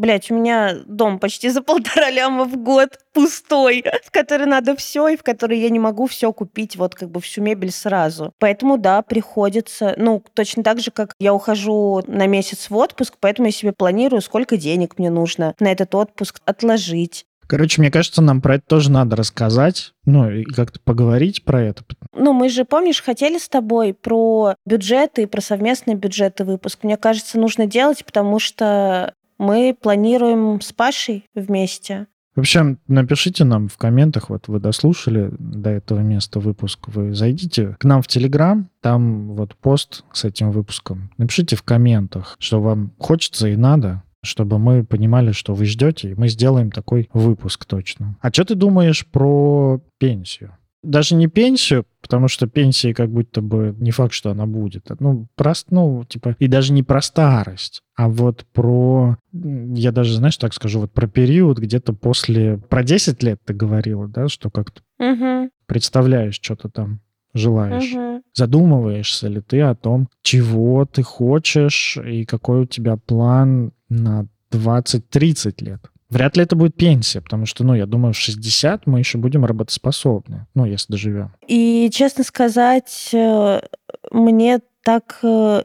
B: Блять, у меня дом почти за полтора ляма в год пустой, в который надо все, и в который я не могу все купить, вот как бы всю мебель сразу. Поэтому, да, приходится, ну, точно так же, как я ухожу на месяц в отпуск, поэтому я себе планирую, сколько денег мне нужно на этот отпуск отложить.
A: Короче, мне кажется, нам про это тоже надо рассказать, ну, и как-то поговорить про это.
B: Ну, мы же, помнишь, хотели с тобой про бюджеты и про совместные бюджеты выпуск. Мне кажется, нужно делать, потому что мы планируем с Пашей вместе.
A: В общем, напишите нам в комментах, вот вы дослушали до этого места выпуск, вы зайдите к нам в Телеграм, там вот пост с этим выпуском. Напишите в комментах, что вам хочется и надо, чтобы мы понимали, что вы ждете, и мы сделаем такой выпуск точно. А что ты думаешь про пенсию? Даже не пенсию, потому что пенсии как будто бы не факт, что она будет. Ну, просто, ну, типа, и даже не про старость, а вот про, я даже, знаешь, так скажу, вот про период где-то после, про 10 лет ты говорила, да, что как-то
B: угу.
A: представляешь что-то там желаешь.
B: Угу.
A: Задумываешься ли ты о том, чего ты хочешь и какой у тебя план на 20-30 лет? Вряд ли это будет пенсия, потому что, ну, я думаю, в 60 мы еще будем работоспособны, ну, если доживем.
B: И, честно сказать, э, мне так э,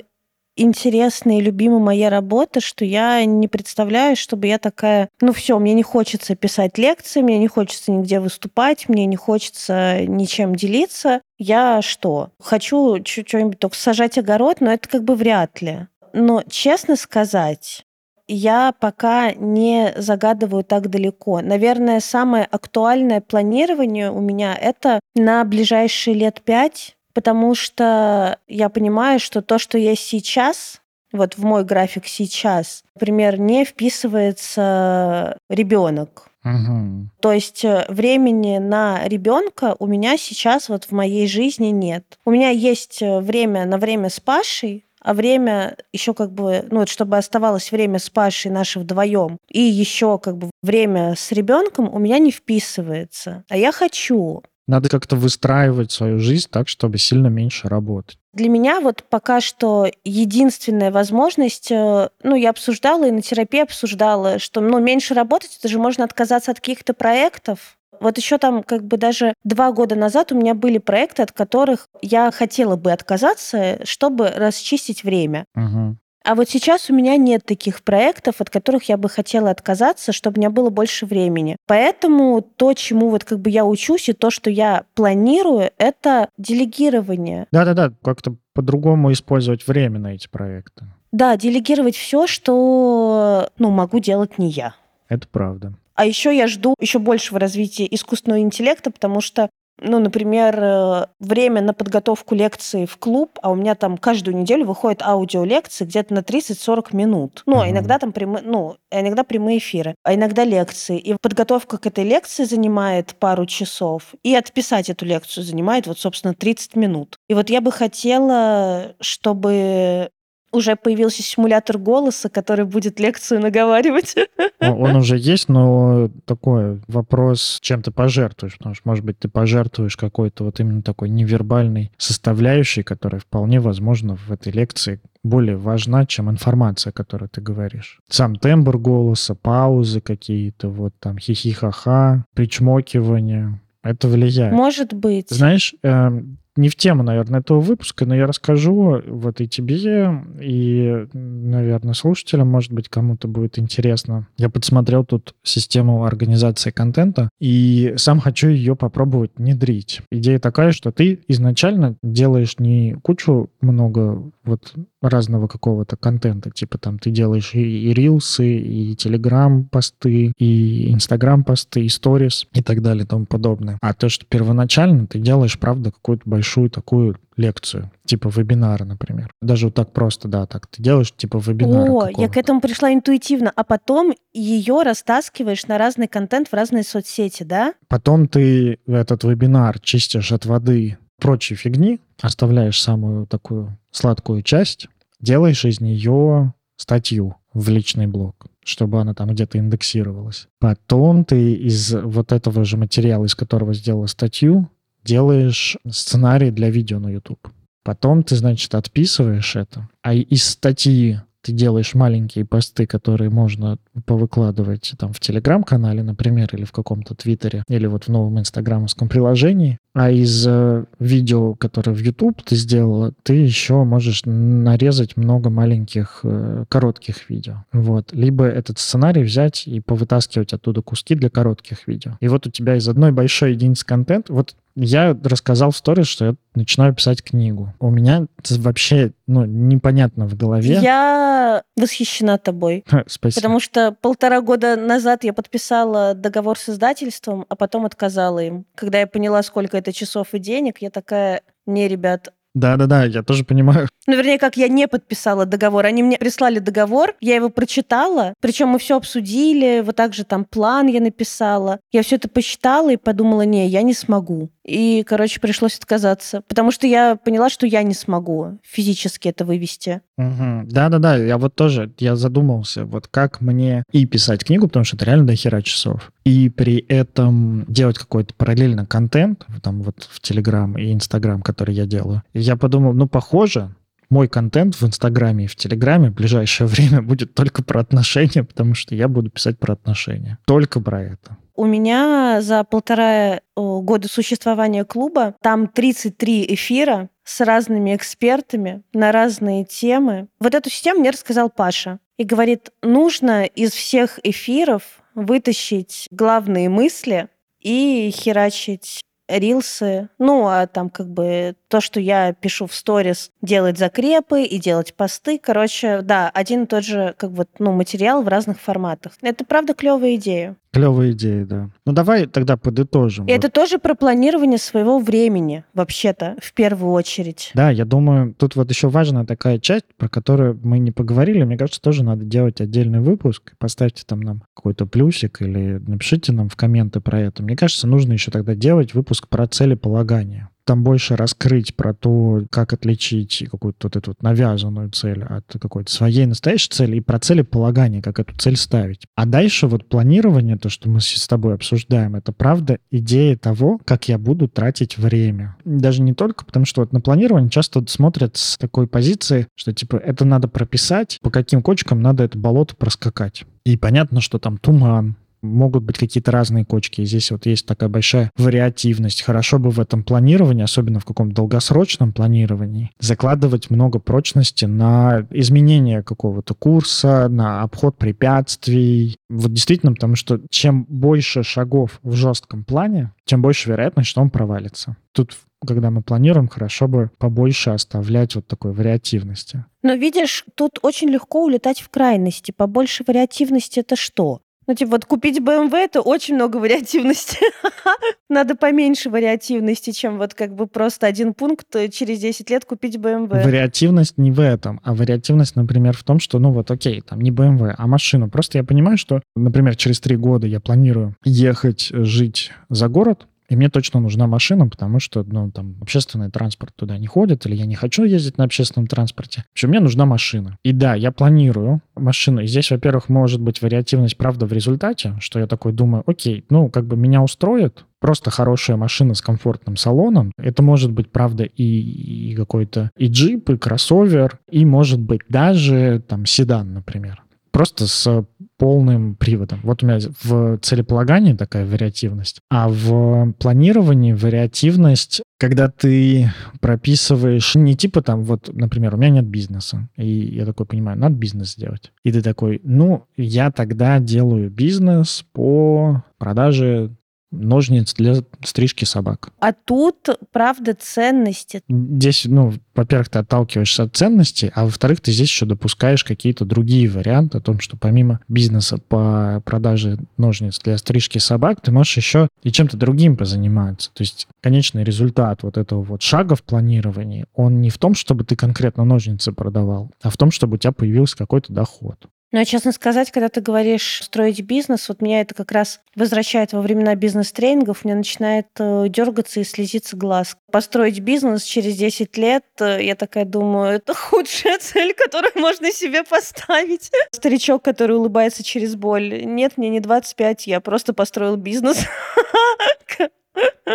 B: интересна и любима моя работа, что я не представляю, чтобы я такая, ну все, мне не хочется писать лекции, мне не хочется нигде выступать, мне не хочется ничем делиться. Я что? Хочу что-нибудь только сажать огород, но это как бы вряд ли. Но, честно сказать, я пока не загадываю так далеко. Наверное, самое актуальное планирование у меня это на ближайшие лет пять, потому что я понимаю, что то, что я сейчас, вот в мой график сейчас, например, не вписывается ребенок.
A: Угу.
B: То есть э, времени на ребенка у меня сейчас вот в моей жизни нет. У меня есть э, время на время с Пашей, а время еще как бы, ну вот чтобы оставалось время с Пашей наши вдвоем, и еще как бы время с ребенком у меня не вписывается. А я хочу.
A: Надо как-то выстраивать свою жизнь так, чтобы сильно меньше работать.
B: Для меня вот пока что единственная возможность, э, ну, я обсуждала и на терапии обсуждала, что, ну, меньше работать, это же можно отказаться от каких-то проектов, вот еще там как бы даже два года назад у меня были проекты, от которых я хотела бы отказаться, чтобы расчистить время.
A: Угу.
B: А вот сейчас у меня нет таких проектов, от которых я бы хотела отказаться, чтобы у меня было больше времени. Поэтому то, чему вот как бы я учусь, и то, что я планирую, это делегирование.
A: Да-да-да, как-то по-другому использовать время на эти проекты.
B: Да, делегировать все, что ну, могу делать не я.
A: Это правда.
B: А еще я жду еще большего развития искусственного интеллекта, потому что ну, например, э, время на подготовку лекции в клуб, а у меня там каждую неделю выходят аудиолекции где-то на 30-40 минут. Ну, а иногда там прямые, ну, а иногда прямые эфиры, а иногда лекции. И подготовка к этой лекции занимает пару часов, и отписать эту лекцию занимает вот, собственно, 30 минут. И вот я бы хотела, чтобы уже появился симулятор голоса, который будет лекцию наговаривать.
A: Он уже есть, но такой вопрос, чем ты пожертвуешь, потому что, может быть, ты пожертвуешь какой-то вот именно такой невербальной составляющей, которая вполне возможно в этой лекции более важна, чем информация, которую ты говоришь. Сам тембр голоса, паузы какие-то, вот там хихи-ха-ха, причмокивание, это влияет.
B: Может быть.
A: Знаешь, эм, не в тему, наверное, этого выпуска, но я расскажу вот и тебе, и, наверное, слушателям, может быть, кому-то будет интересно. Я подсмотрел тут систему организации контента, и сам хочу ее попробовать внедрить. Идея такая, что ты изначально делаешь не кучу много вот разного какого-то контента, типа там ты делаешь и, и рилсы, и телеграм-посты, и инстаграм-посты, и сторис, и так далее, и тому подобное. А то, что первоначально ты делаешь, правда, какую-то большую такую лекцию, типа вебинара, например. Даже вот так просто, да, так ты делаешь типа вебинар.
B: О, я к этому пришла интуитивно, а потом ее растаскиваешь на разный контент в разные соцсети, да?
A: Потом ты этот вебинар чистишь от воды прочей фигни, оставляешь самую такую сладкую часть, делаешь из нее статью в личный блог чтобы она там где-то индексировалась. Потом ты из вот этого же материала, из которого сделала статью, делаешь сценарий для видео на YouTube. Потом ты, значит, отписываешь это, а из статьи ты делаешь маленькие посты, которые можно повыкладывать там в Телеграм-канале, например, или в каком-то Твиттере, или вот в новом инстаграмовском приложении. А из э, видео, которое в YouTube ты сделала, ты еще можешь нарезать много маленьких э, коротких видео. Вот. Либо этот сценарий взять и повытаскивать оттуда куски для коротких видео. И вот у тебя из одной большой единицы контента, вот я рассказал в сторис, что я начинаю писать книгу. У меня вообще ну, непонятно в голове.
B: Я восхищена тобой.
A: Спасибо.
B: Потому что полтора года назад я подписала договор с издательством, а потом отказала им. Когда я поняла, сколько это часов и денег, я такая, не, ребят,
A: да-да-да, я тоже понимаю.
B: Ну, вернее, как я не подписала договор. Они мне прислали договор, я его прочитала, причем мы все обсудили, вот так же там план я написала. Я все это посчитала и подумала, не, я не смогу. И, короче, пришлось отказаться, потому что я поняла, что я не смогу физически это вывести.
A: Угу. Да-да-да, я вот тоже, я задумался, вот как мне и писать книгу, потому что это реально до хера часов, и при этом делать какой-то параллельно контент, там вот в Телеграм и Инстаграм, который я делаю. Я подумал, ну, похоже, мой контент в Инстаграме и в Телеграме в ближайшее время будет только про отношения, потому что я буду писать про отношения. Только про это.
B: У меня за полтора года существования клуба там 33 эфира с разными экспертами на разные темы. Вот эту систему мне рассказал Паша. И говорит, нужно из всех эфиров вытащить главные мысли и херачить рилсы, ну, а там как бы то, что я пишу в сторис, делать закрепы и делать посты. Короче, да, один и тот же как бы, ну, материал в разных форматах. Это, правда, клевая идея.
A: Клевая идея, да. Ну, давай тогда подытожим.
B: И вот. это тоже про планирование своего времени, вообще-то, в первую очередь.
A: Да, я думаю, тут вот еще важная такая часть, про которую мы не поговорили. Мне кажется, тоже надо делать отдельный выпуск. Поставьте там нам какой-то плюсик или напишите нам в комменты про это. Мне кажется, нужно еще тогда делать выпуск про целеполагание там больше раскрыть про то, как отличить какую-то вот эту вот навязанную цель от какой-то своей настоящей цели и про целеполагание, как эту цель ставить. А дальше вот планирование, то, что мы с тобой обсуждаем, это правда идея того, как я буду тратить время. Даже не только потому, что вот на планирование часто смотрят с такой позиции, что типа это надо прописать, по каким кочкам надо это болото проскакать. И понятно, что там туман, могут быть какие-то разные кочки. И здесь вот есть такая большая вариативность. Хорошо бы в этом планировании, особенно в каком-то долгосрочном планировании, закладывать много прочности на изменение какого-то курса, на обход препятствий. Вот действительно, потому что чем больше шагов в жестком плане, тем больше вероятность, что он провалится. Тут когда мы планируем, хорошо бы побольше оставлять вот такой вариативности.
B: Но видишь, тут очень легко улетать в крайности. Побольше вариативности это что? Ну, типа, вот купить BMW — это очень много вариативности. Надо поменьше вариативности, чем вот как бы просто один пункт э, через 10 лет купить BMW.
A: Вариативность не в этом, а вариативность, например, в том, что, ну вот, окей, там не BMW, а машину. Просто я понимаю, что, например, через три года я планирую ехать жить за город, и мне точно нужна машина, потому что, ну, там, общественный транспорт туда не ходит, или я не хочу ездить на общественном транспорте. В общем, мне нужна машина. И да, я планирую машину. И здесь, во-первых, может быть вариативность, правда, в результате, что я такой думаю, окей, ну, как бы меня устроит, просто хорошая машина с комфортным салоном. Это может быть, правда, и, и какой-то и джип, и кроссовер, и может быть даже там седан, например просто с полным приводом. Вот у меня в целеполагании такая вариативность, а в планировании вариативность когда ты прописываешь не типа там, вот, например, у меня нет бизнеса, и я такой понимаю, надо бизнес сделать. И ты такой, ну, я тогда делаю бизнес по продаже ножниц для стрижки собак.
B: А тут, правда, ценности.
A: Здесь, ну, во-первых, ты отталкиваешься от ценностей, а во-вторых, ты здесь еще допускаешь какие-то другие варианты о том, что помимо бизнеса по продаже ножниц для стрижки собак, ты можешь еще и чем-то другим позаниматься. То есть конечный результат вот этого вот шага в планировании, он не в том, чтобы ты конкретно ножницы продавал, а в том, чтобы у тебя появился какой-то доход.
B: Но, честно сказать, когда ты говоришь строить бизнес, вот меня это как раз возвращает во времена бизнес-тренингов, мне начинает э, дергаться и слезиться глаз. Построить бизнес через 10 лет, э, я такая думаю, это худшая цель, которую можно себе поставить. Старичок, который улыбается через боль. Нет, мне не 25, я просто построил бизнес.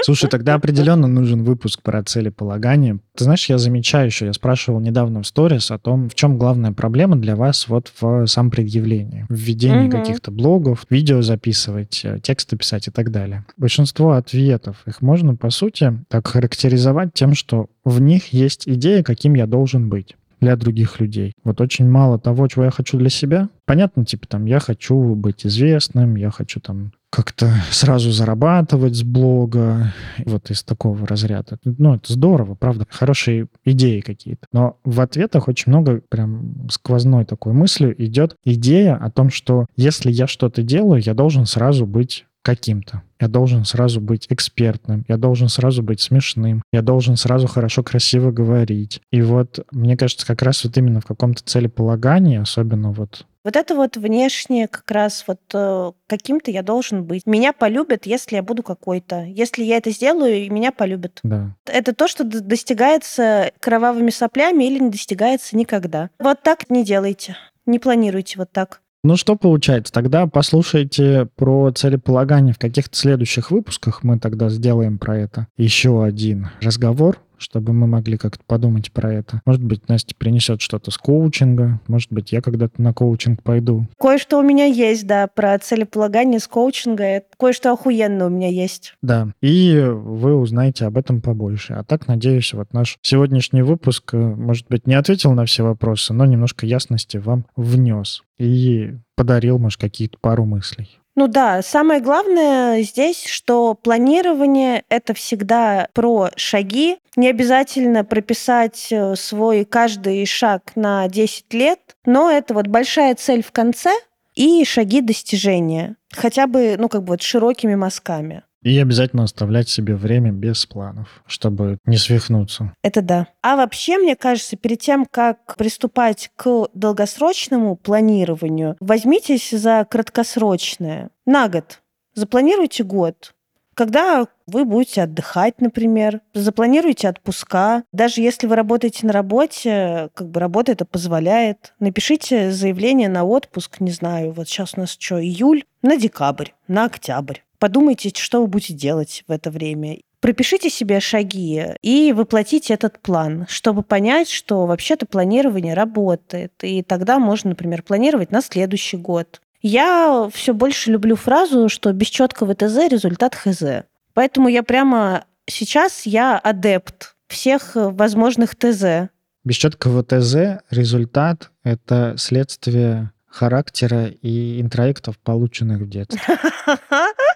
A: Слушай, тогда определенно нужен выпуск про целеполагание. Ты знаешь, я замечаю еще, я спрашивал недавно в сторис о том, в чем главная проблема для вас вот в сам предъявлении, в введении угу. каких-то блогов, видео записывать, э, тексты писать и так далее. Большинство ответов, их можно, по сути, так характеризовать тем, что в них есть идея, каким я должен быть для других людей. Вот очень мало того, чего я хочу для себя. Понятно, типа там, я хочу быть известным, я хочу там как-то сразу зарабатывать с блога, вот из такого разряда. Ну, это здорово, правда, хорошие идеи какие-то. Но в ответах очень много прям сквозной такой мыслью идет идея о том, что если я что-то делаю, я должен сразу быть каким-то. Я должен сразу быть экспертным, я должен сразу быть смешным, я должен сразу хорошо, красиво говорить. И вот, мне кажется, как раз вот именно в каком-то целеполагании, особенно вот
B: вот это вот внешнее как раз вот э, каким-то я должен быть. Меня полюбят, если я буду какой-то. Если я это сделаю, меня полюбят.
A: Да.
B: Это то, что достигается кровавыми соплями или не достигается никогда. Вот так не делайте. Не планируйте вот так.
A: Ну что получается? Тогда послушайте про целеполагание в каких-то следующих выпусках. Мы тогда сделаем про это еще один разговор чтобы мы могли как-то подумать про это. Может быть, Настя принесет что-то с коучинга, может быть, я когда-то на коучинг пойду.
B: Кое-что у меня есть, да, про целеполагание с коучинга. Кое-что охуенно у меня есть.
A: Да, и вы узнаете об этом побольше. А так, надеюсь, вот наш сегодняшний выпуск, э, может быть, не ответил на все вопросы, но немножко ясности вам внес и подарил, может, какие-то пару мыслей.
B: Ну да, самое главное здесь, что планирование — это всегда про шаги. Не обязательно прописать э, свой каждый шаг на 10 лет, но это вот большая цель в конце и шаги достижения. Хотя бы, ну, как бы вот широкими мазками.
A: И обязательно оставлять себе время без планов, чтобы не свихнуться.
B: Это да. А вообще, мне кажется, перед тем, как приступать к долгосрочному планированию, возьмитесь за краткосрочное. На год. Запланируйте год. Когда вы будете отдыхать, например, запланируйте отпуска. Даже если вы работаете на работе, как бы работа это позволяет. Напишите заявление на отпуск, не знаю, вот сейчас у нас что, июль, на декабрь, на октябрь. Подумайте, что вы будете делать в это время. Пропишите себе шаги и воплотите этот план, чтобы понять, что вообще-то планирование работает. И тогда можно, например, планировать на следующий год. Я все больше люблю фразу, что без четкого ТЗ результат ХЗ. Поэтому я прямо сейчас я адепт всех возможных ТЗ.
A: Без четкого ТЗ результат — это следствие характера и интроектов, полученных в детстве.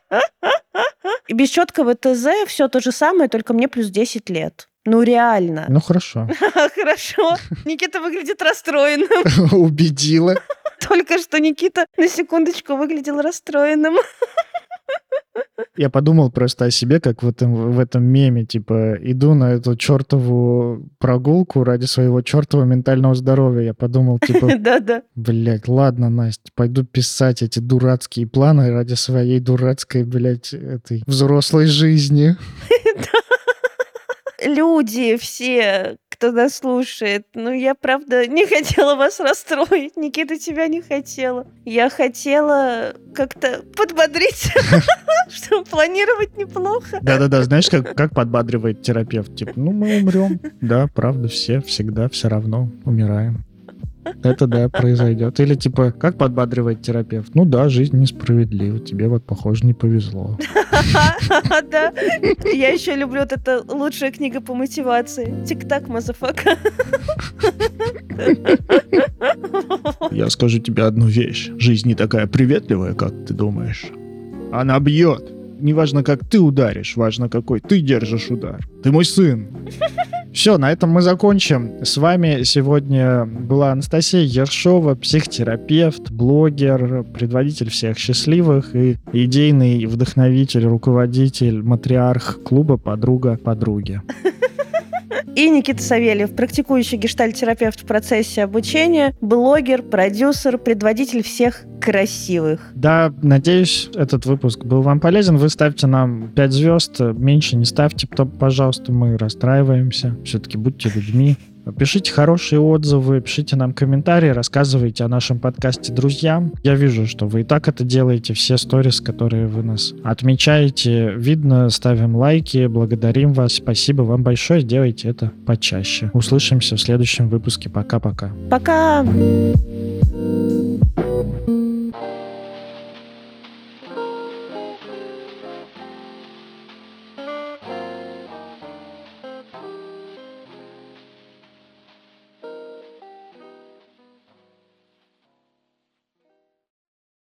B: Без четкого ТЗ все то же самое, только мне плюс 10 лет. Ну, реально.
A: Ну, хорошо.
B: Хорошо. Никита выглядит расстроенным.
A: Убедила.
B: Только что Никита на секундочку выглядел расстроенным.
A: Я подумал просто о себе, как в этом, в этом меме, типа, иду на эту чертову прогулку ради своего чертового ментального здоровья. Я подумал, типа,
B: да-да.
A: блядь, ладно, Настя, пойду писать эти дурацкие планы ради своей дурацкой, блядь, этой взрослой жизни.
B: Люди все, кто нас слушает. Ну, я, правда, не хотела вас расстроить. Никита тебя не хотела. Я хотела как-то подбодрить, что планировать неплохо.
A: Да-да-да, знаешь, как, как подбадривает терапевт? Типа, ну, мы умрем. Да, правда, все всегда все равно умираем. Это да, произойдет. Или типа, как подбадривает терапевт? Ну да, жизнь несправедлива, тебе вот, похоже, не повезло.
B: Да. Я еще люблю вот это лучшая книга по мотивации. Tick-tock, motherfucker.
A: Я скажу тебе одну вещь. Жизнь не такая приветливая, как ты думаешь. Она бьет. Неважно, как ты ударишь, важно, какой ты держишь удар. Ты мой сын. Все, на этом мы закончим. С вами сегодня была Анастасия Ершова, психотерапевт, блогер, предводитель всех счастливых и идейный вдохновитель, руководитель, матриарх клуба «Подруга подруги».
B: И Никита Савельев, практикующий гештальтерапевт в процессе обучения, блогер, продюсер, предводитель всех красивых.
A: Да, надеюсь, этот выпуск был вам полезен. Вы ставьте нам 5 звезд, меньше не ставьте, пожалуйста, мы расстраиваемся. Все-таки будьте людьми. Пишите хорошие отзывы, пишите нам комментарии, рассказывайте о нашем подкасте друзьям. Я вижу, что вы и так это делаете, все сторис, которые вы нас отмечаете. Видно, ставим лайки, благодарим вас. Спасибо вам большое, делайте это почаще. Услышимся в следующем выпуске. Пока-пока.
B: Пока! -пока. Пока.